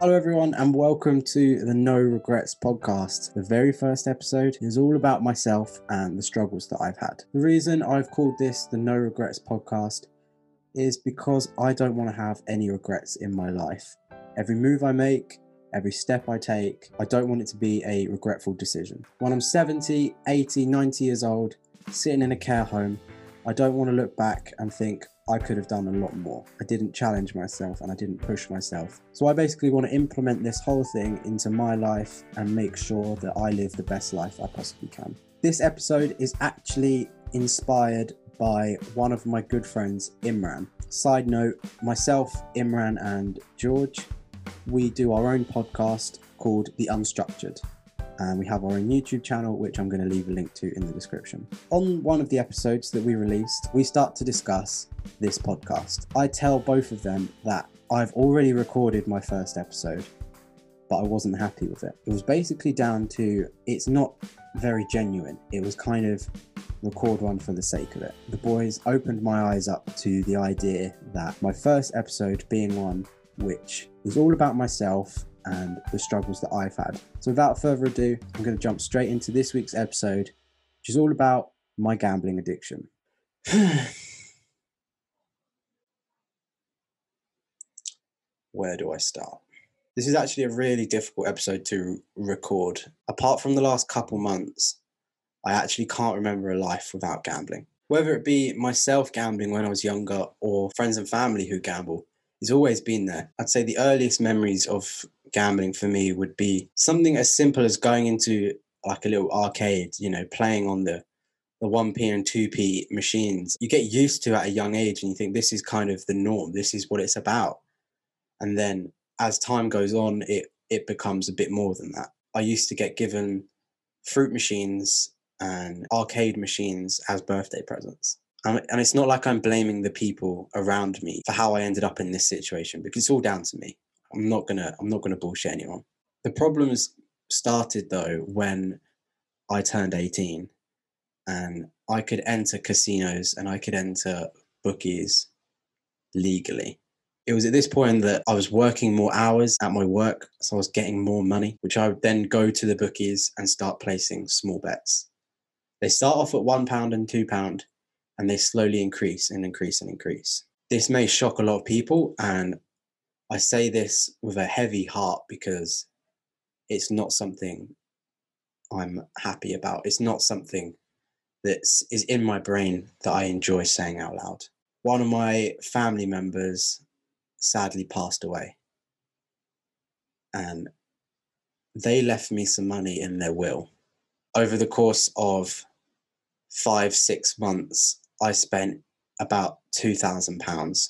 Hello, everyone, and welcome to the No Regrets podcast. The very first episode is all about myself and the struggles that I've had. The reason I've called this the No Regrets podcast is because I don't want to have any regrets in my life. Every move I make, every step I take, I don't want it to be a regretful decision. When I'm 70, 80, 90 years old, sitting in a care home, I don't want to look back and think, I could have done a lot more. I didn't challenge myself and I didn't push myself. So I basically want to implement this whole thing into my life and make sure that I live the best life I possibly can. This episode is actually inspired by one of my good friends, Imran. Side note, myself, Imran, and George, we do our own podcast called The Unstructured and we have our own YouTube channel, which I'm going to leave a link to in the description. On one of the episodes that we released, we start to discuss this podcast. I tell both of them that I've already recorded my first episode, but I wasn't happy with it. It was basically down to it's not very genuine. It was kind of record one for the sake of it. The boys opened my eyes up to the idea that my first episode being one which is all about myself and the struggles that I've had. So, without further ado, I'm going to jump straight into this week's episode, which is all about my gambling addiction. Where do I start? This is actually a really difficult episode to record. Apart from the last couple months, I actually can't remember a life without gambling. Whether it be myself gambling when I was younger or friends and family who gamble, it's always been there. I'd say the earliest memories of gambling for me would be something as simple as going into like a little arcade, you know, playing on the the 1p and 2p machines. You get used to at a young age and you think this is kind of the norm. This is what it's about. And then as time goes on, it it becomes a bit more than that. I used to get given fruit machines and arcade machines as birthday presents. And, and it's not like I'm blaming the people around me for how I ended up in this situation because it's all down to me. I'm not gonna I'm not gonna bullshit anyone. The problems started though when I turned 18 and I could enter casinos and I could enter bookies legally. It was at this point that I was working more hours at my work, so I was getting more money, which I would then go to the bookies and start placing small bets. They start off at one pound and two pound, and they slowly increase and increase and increase. This may shock a lot of people, and I say this with a heavy heart because it's not something I'm happy about. It's not something that is in my brain that I enjoy saying out loud. One of my family members sadly passed away. And they left me some money in their will. Over the course of five, six months, I spent about £2,000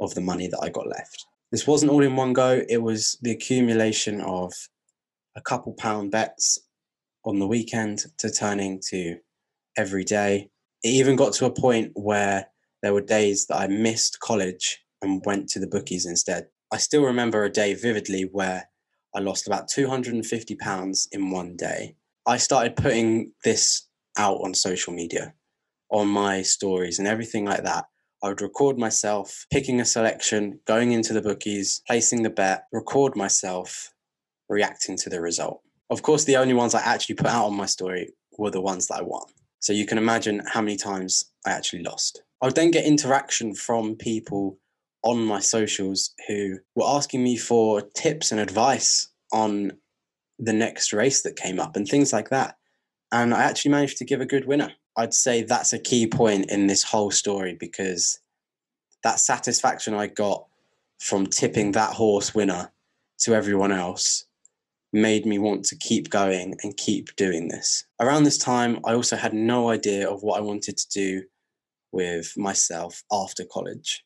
of the money that I got left. This wasn't all in one go. It was the accumulation of a couple pound bets on the weekend to turning to every day. It even got to a point where there were days that I missed college and went to the bookies instead. I still remember a day vividly where I lost about 250 pounds in one day. I started putting this out on social media, on my stories and everything like that. I would record myself picking a selection, going into the bookies, placing the bet, record myself reacting to the result. Of course, the only ones I actually put out on my story were the ones that I won. So you can imagine how many times I actually lost. I would then get interaction from people on my socials who were asking me for tips and advice on the next race that came up and things like that. And I actually managed to give a good winner. I'd say that's a key point in this whole story because that satisfaction I got from tipping that horse winner to everyone else made me want to keep going and keep doing this. Around this time, I also had no idea of what I wanted to do with myself after college.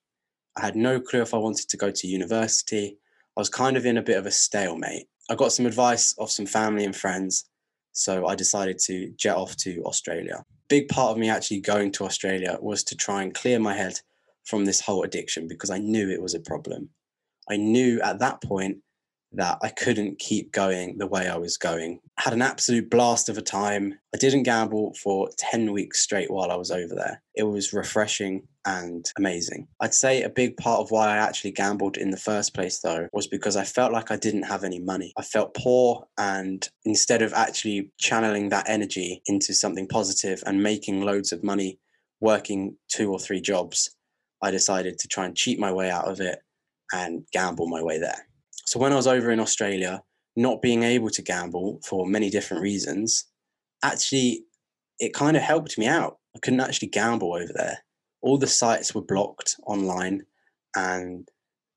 I had no clue if I wanted to go to university. I was kind of in a bit of a stalemate. I got some advice of some family and friends, so I decided to jet off to Australia big part of me actually going to Australia was to try and clear my head from this whole addiction because I knew it was a problem. I knew at that point that I couldn't keep going the way I was going. Had an absolute blast of a time. I didn't gamble for 10 weeks straight while I was over there. It was refreshing and amazing. I'd say a big part of why I actually gambled in the first place, though, was because I felt like I didn't have any money. I felt poor, and instead of actually channeling that energy into something positive and making loads of money working two or three jobs, I decided to try and cheat my way out of it and gamble my way there. So when I was over in Australia, not being able to gamble for many different reasons, actually, it kind of helped me out. I couldn't actually gamble over there. All the sites were blocked online, and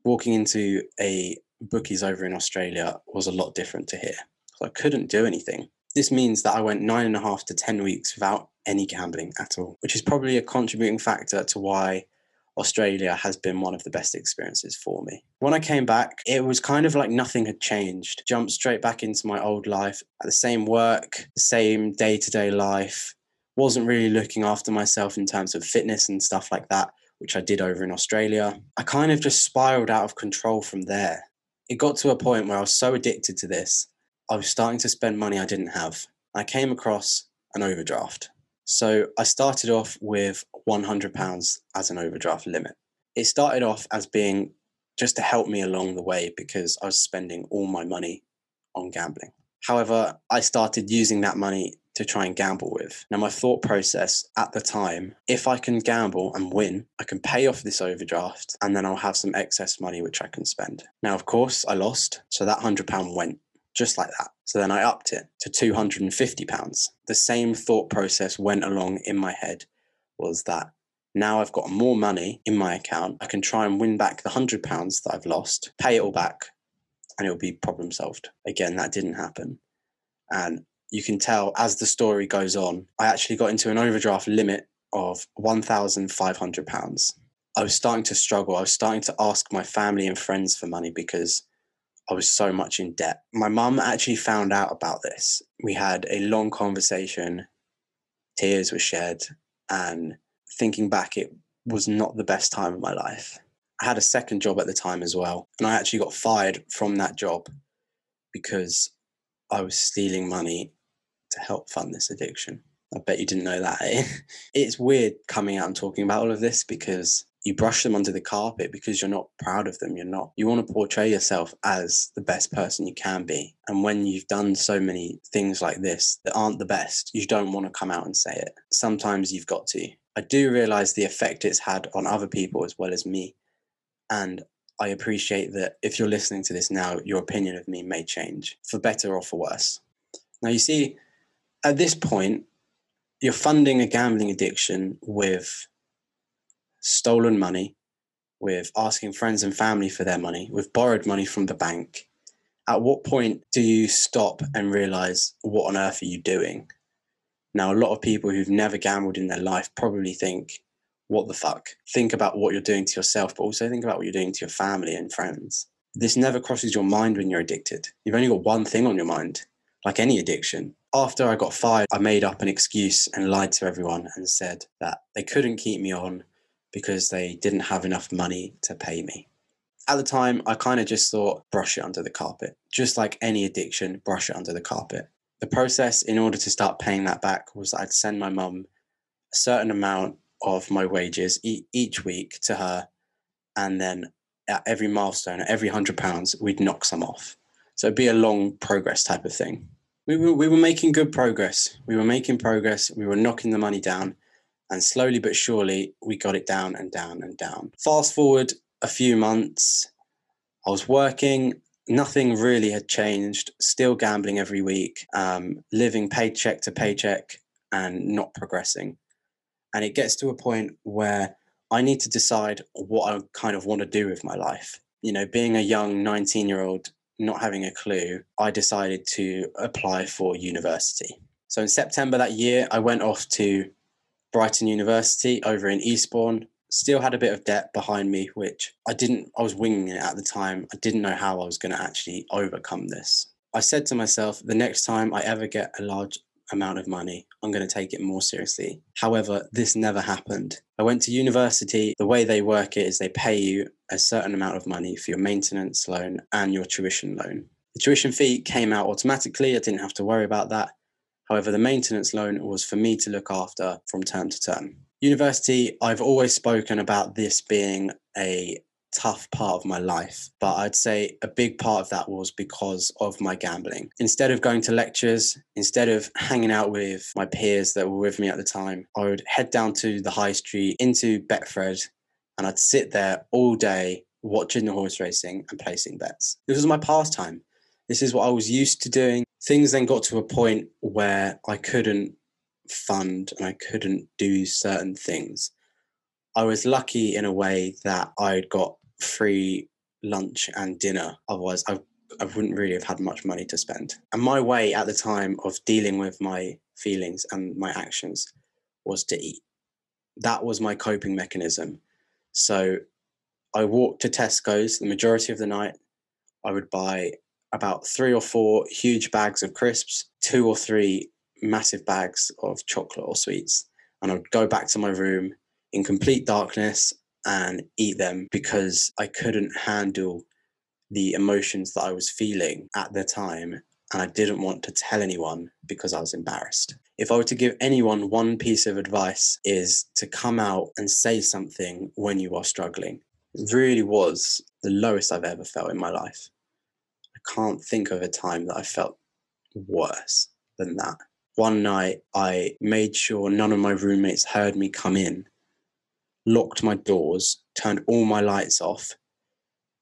walking into a bookies over in Australia was a lot different to here. So I couldn't do anything. This means that I went nine and a half to 10 weeks without any gambling at all, which is probably a contributing factor to why Australia has been one of the best experiences for me. When I came back, it was kind of like nothing had changed. Jumped straight back into my old life, the same work, the same day to day life. Wasn't really looking after myself in terms of fitness and stuff like that, which I did over in Australia. I kind of just spiraled out of control from there. It got to a point where I was so addicted to this, I was starting to spend money I didn't have. I came across an overdraft. So I started off with £100 as an overdraft limit. It started off as being just to help me along the way because I was spending all my money on gambling. However, I started using that money to try and gamble with. Now, my thought process at the time if I can gamble and win, I can pay off this overdraft and then I'll have some excess money which I can spend. Now, of course, I lost, so that £100 went just like that. So then I upped it to £250. The same thought process went along in my head was that now I've got more money in my account. I can try and win back the £100 that I've lost, pay it all back, and it'll be problem solved. Again, that didn't happen. And you can tell as the story goes on, I actually got into an overdraft limit of £1,500. I was starting to struggle. I was starting to ask my family and friends for money because I was so much in debt. My mum actually found out about this. We had a long conversation, tears were shed, and thinking back, it was not the best time of my life. I had a second job at the time as well, and I actually got fired from that job because I was stealing money to help fund this addiction. I bet you didn't know that. Eh? it's weird coming out and talking about all of this because you brush them under the carpet because you're not proud of them. You're not, you want to portray yourself as the best person you can be. And when you've done so many things like this that aren't the best, you don't want to come out and say it. Sometimes you've got to. I do realize the effect it's had on other people as well as me. And I appreciate that if you're listening to this now, your opinion of me may change for better or for worse. Now, you see, at this point, you're funding a gambling addiction with stolen money, with asking friends and family for their money, with borrowed money from the bank, at what point do you stop and realize what on earth are you doing? Now, a lot of people who've never gambled in their life probably think, what the fuck? Think about what you're doing to yourself, but also think about what you're doing to your family and friends. This never crosses your mind when you're addicted. You've only got one thing on your mind, like any addiction. After I got fired, I made up an excuse and lied to everyone and said that they couldn't keep me on because they didn't have enough money to pay me. At the time, I kind of just thought, brush it under the carpet. Just like any addiction, brush it under the carpet. The process in order to start paying that back was I'd send my mum a certain amount of my wages e- each week to her, and then at every milestone, at every hundred pounds, we'd knock some off. So it'd be a long progress type of thing. We were, we were making good progress. We were making progress. We were knocking the money down and slowly but surely, we got it down and down and down. Fast forward a few months, I was working, nothing really had changed, still gambling every week, um, living paycheck to paycheck and not progressing. And it gets to a point where I need to decide what I kind of want to do with my life. You know, being a young 19 year old, not having a clue, I decided to apply for university. So in September that year, I went off to Brighton University over in Eastbourne. Still had a bit of debt behind me, which I didn't, I was winging it at the time. I didn't know how I was going to actually overcome this. I said to myself, the next time I ever get a large amount of money, I'm going to take it more seriously. However, this never happened. I went to university. The way they work it is they pay you a certain amount of money for your maintenance loan and your tuition loan. The tuition fee came out automatically. I didn't have to worry about that. However, the maintenance loan was for me to look after from term to term. University, I've always spoken about this being a tough part of my life, but I'd say a big part of that was because of my gambling. Instead of going to lectures, instead of hanging out with my peers that were with me at the time, I would head down to the high street into Betfred and I'd sit there all day watching the horse racing and placing bets. This was my pastime. This is what I was used to doing. Things then got to a point where I couldn't fund and I couldn't do certain things. I was lucky in a way that I'd got free lunch and dinner. Otherwise, I, I wouldn't really have had much money to spend. And my way at the time of dealing with my feelings and my actions was to eat. That was my coping mechanism. So I walked to Tesco's the majority of the night. I would buy about three or four huge bags of crisps, two or three massive bags of chocolate or sweets, and I'd go back to my room in complete darkness and eat them because I couldn't handle the emotions that I was feeling at the time and I didn't want to tell anyone because I was embarrassed. If I were to give anyone one piece of advice is to come out and say something when you are struggling. It really was the lowest I've ever felt in my life. Can't think of a time that I felt worse than that. One night I made sure none of my roommates heard me come in, locked my doors, turned all my lights off.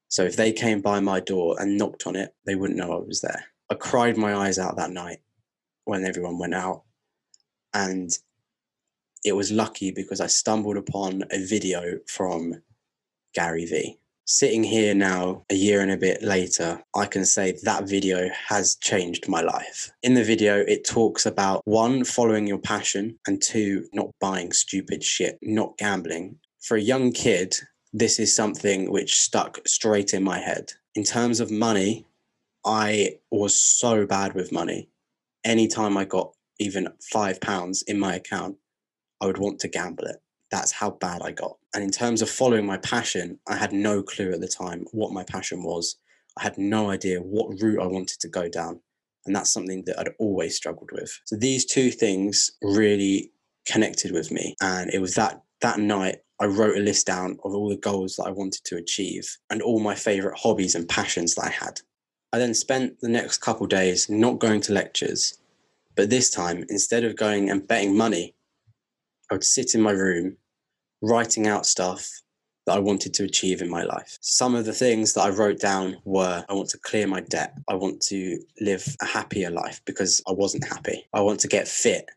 So if they came by my door and knocked on it, they wouldn't know I was there. I cried my eyes out that night when everyone went out. And it was lucky because I stumbled upon a video from Gary Vee. Sitting here now, a year and a bit later, I can say that video has changed my life. In the video, it talks about one, following your passion, and two, not buying stupid shit, not gambling. For a young kid, this is something which stuck straight in my head. In terms of money, I was so bad with money. Anytime I got even five pounds in my account, I would want to gamble it. That's how bad I got. And in terms of following my passion, I had no clue at the time what my passion was. I had no idea what route I wanted to go down. And that's something that I'd always struggled with. So these two things really connected with me. And it was that that night I wrote a list down of all the goals that I wanted to achieve and all my favorite hobbies and passions that I had. I then spent the next couple days not going to lectures, but this time, instead of going and betting money, I would sit in my room writing out stuff that I wanted to achieve in my life. Some of the things that I wrote down were I want to clear my debt. I want to live a happier life because I wasn't happy. I want to get fit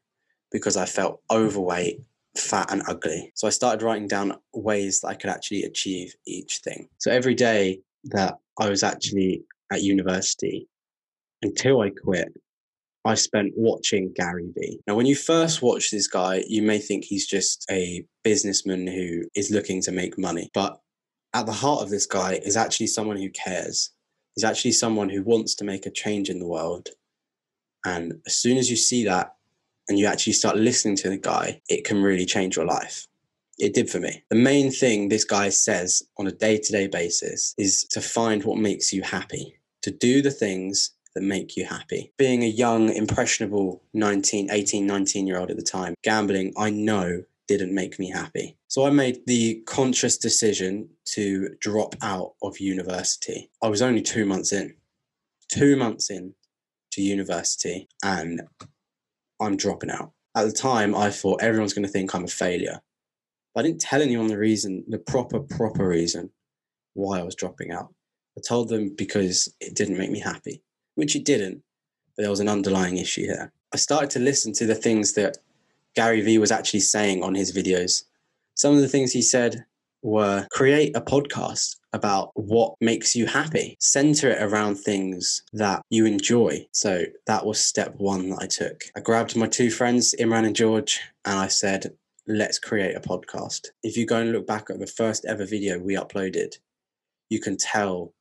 because I felt overweight, fat, and ugly. So I started writing down ways that I could actually achieve each thing. So every day that I was actually at university until I quit, I spent watching Gary Vee. Now, when you first watch this guy, you may think he's just a businessman who is looking to make money. But at the heart of this guy is actually someone who cares. He's actually someone who wants to make a change in the world. And as soon as you see that and you actually start listening to the guy, it can really change your life. It did for me. The main thing this guy says on a day to day basis is to find what makes you happy to do the things that make you happy. Being a young, impressionable 19, 18, 19 year old at the time, gambling, I know didn't make me happy. So I made the conscious decision to drop out of university. I was only two months in, two months in to university, and I'm dropping out. At the time, I thought everyone's going to think I'm a failure. But I didn't tell anyone the reason, the proper, proper reason why I was dropping out. I told them because it didn't make me happy, which it didn't, but there was an underlying issue here. I started to listen to the things that Gary Vee was actually saying on his videos. Some of the things he said were create a podcast about what makes you happy, center it around things that you enjoy. So that was step one that I took. I grabbed my two friends, Imran and George, and I said, let's create a podcast. If you go and look back at the first ever video we uploaded, you can tell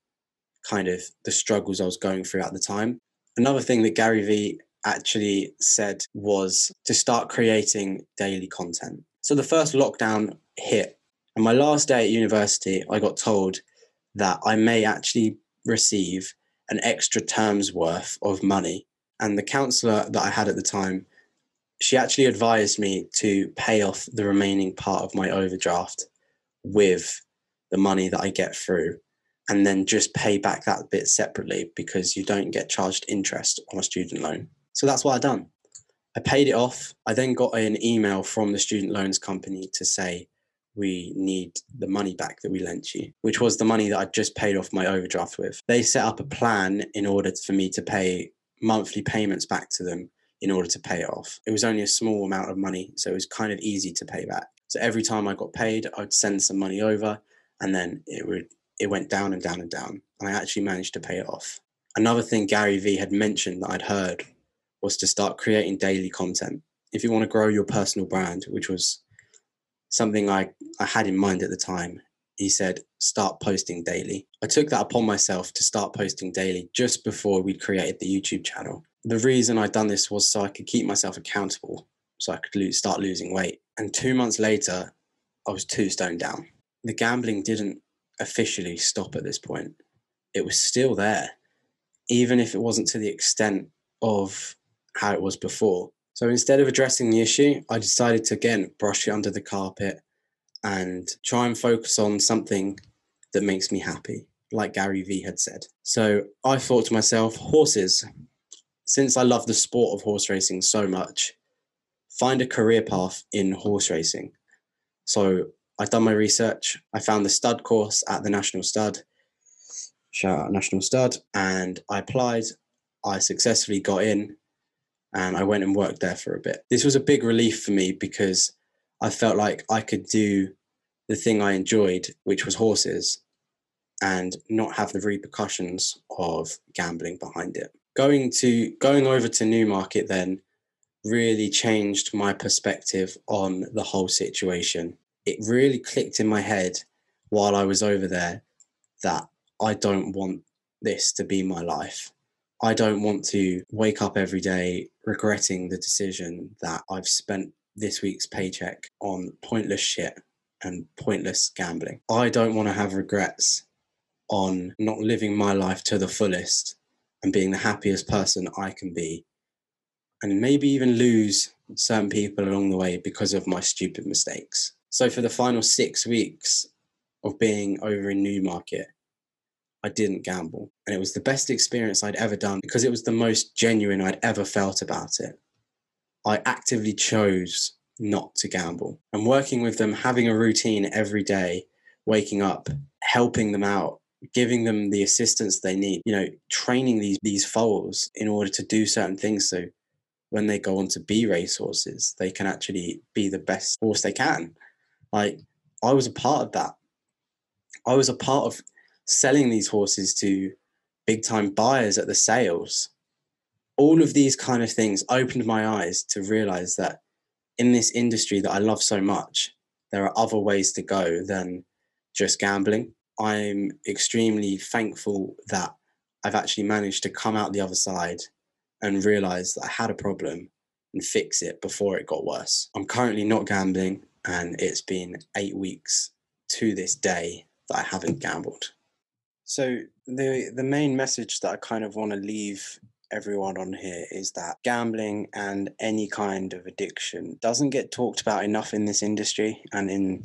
kind of the struggles I was going through at the time. Another thing that Gary Vee actually said was to start creating daily content. So the first lockdown hit, and my last day at university, I got told that I may actually receive an extra term's worth of money. And the counselor that I had at the time, she actually advised me to pay off the remaining part of my overdraft with the money that I get through and then just pay back that bit separately because you don't get charged interest on a student loan. So that's what I done. I paid it off. I then got an email from the student loans company to say, we need the money back that we lent you, which was the money that I just paid off my overdraft with. They set up a plan in order for me to pay monthly payments back to them in order to pay it off. It was only a small amount of money, so it was kind of easy to pay back. So every time I got paid, I'd send some money over and then it would it went down and down and down. And I actually managed to pay it off. Another thing Gary Vee had mentioned that I'd heard was to start creating daily content. If you want to grow your personal brand, which was something I, I had in mind at the time, he said, start posting daily. I took that upon myself to start posting daily just before we created the YouTube channel. The reason I'd done this was so I could keep myself accountable, so I could lose, start losing weight. And two months later, I was two stone down. The gambling didn't officially stop at this point. It was still there, even if it wasn't to the extent of how it was before. So instead of addressing the issue, I decided to again brush it under the carpet and try and focus on something that makes me happy, like Gary Vee had said. So I thought to myself, horses. Since I love the sport of horse racing so much, find a career path in horse racing. So I've done my research. I found the stud course at the National Stud, shout out National Stud, and I applied. I successfully got in and I went and worked there for a bit. This was a big relief for me because I felt like I could do the thing I enjoyed, which was horses, and not have the repercussions of gambling behind it. Going to going over to Newmarket then really changed my perspective on the whole situation it really clicked in my head while I was over there that I don't want this to be my life. I don't want to wake up every day regretting the decision that I've spent this week's paycheck on pointless shit and pointless gambling. I don't want to have regrets on not living my life to the fullest and being the happiest person I can be. And maybe even lose certain people along the way because of my stupid mistakes. So for the final six weeks of being over in Newmarket, I didn't gamble. And it was the best experience I'd ever done because it was the most genuine I'd ever felt about it. I actively chose not to gamble. And working with them, having a routine every day, waking up, helping them out, giving them the assistance they need, you know, training these these foals in order to do certain things so when they go on to be racehorses, they can actually be the best horse they can. Like I was a part of that. I was a part of selling these horses to big time buyers at the sales. All of these kind of things opened my eyes to realize that in this industry that I love so much, there are other ways to go than just gambling. I'm extremely thankful that I've actually managed to come out the other side and realize that I had a problem and fix it before it got worse. I'm currently not gambling and it's been eight weeks to this day that I haven't gambled. So the the main message that I kind of want to leave everyone on here is that gambling and any kind of addiction doesn't get talked about enough in this industry and in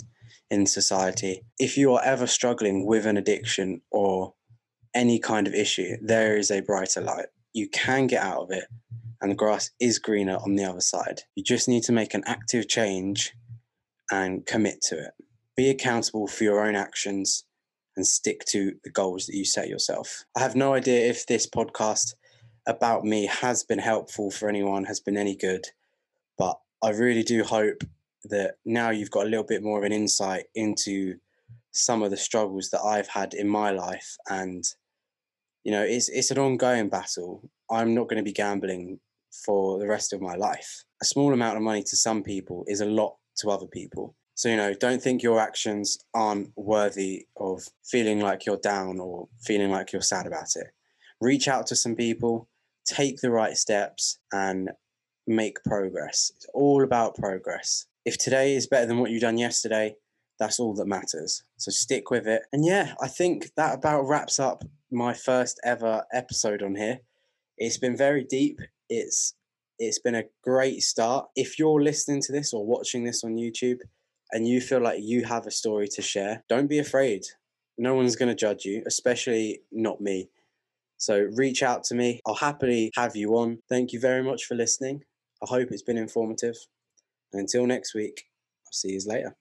in society. If you are ever struggling with an addiction or any kind of issue, there is a brighter light. You can get out of it and the grass is greener on the other side. You just need to make an active change and commit to it. Be accountable for your own actions and stick to the goals that you set yourself. I have no idea if this podcast about me has been helpful for anyone, has been any good, but I really do hope that now you've got a little bit more of an insight into some of the struggles that I've had in my life and you know it's it's an ongoing battle. I'm not going to be gambling for the rest of my life. A small amount of money to some people is a lot to other people. So, you know, don't think your actions aren't worthy of feeling like you're down or feeling like you're sad about it. Reach out to some people, take the right steps, and make progress. It's all about progress. If today is better than what you've done yesterday, That's all that matters. So stick with it. And yeah, I think that about wraps up my first ever episode on here. It's been very deep. It's it's been a great start. If you're listening to this or watching this on YouTube and you feel like you have a story to share, don't be afraid. No one's going to judge you, especially not me. So reach out to me. I'll happily have you on. Thank you very much for listening. I hope it's been informative. And until next week, I'll see you later.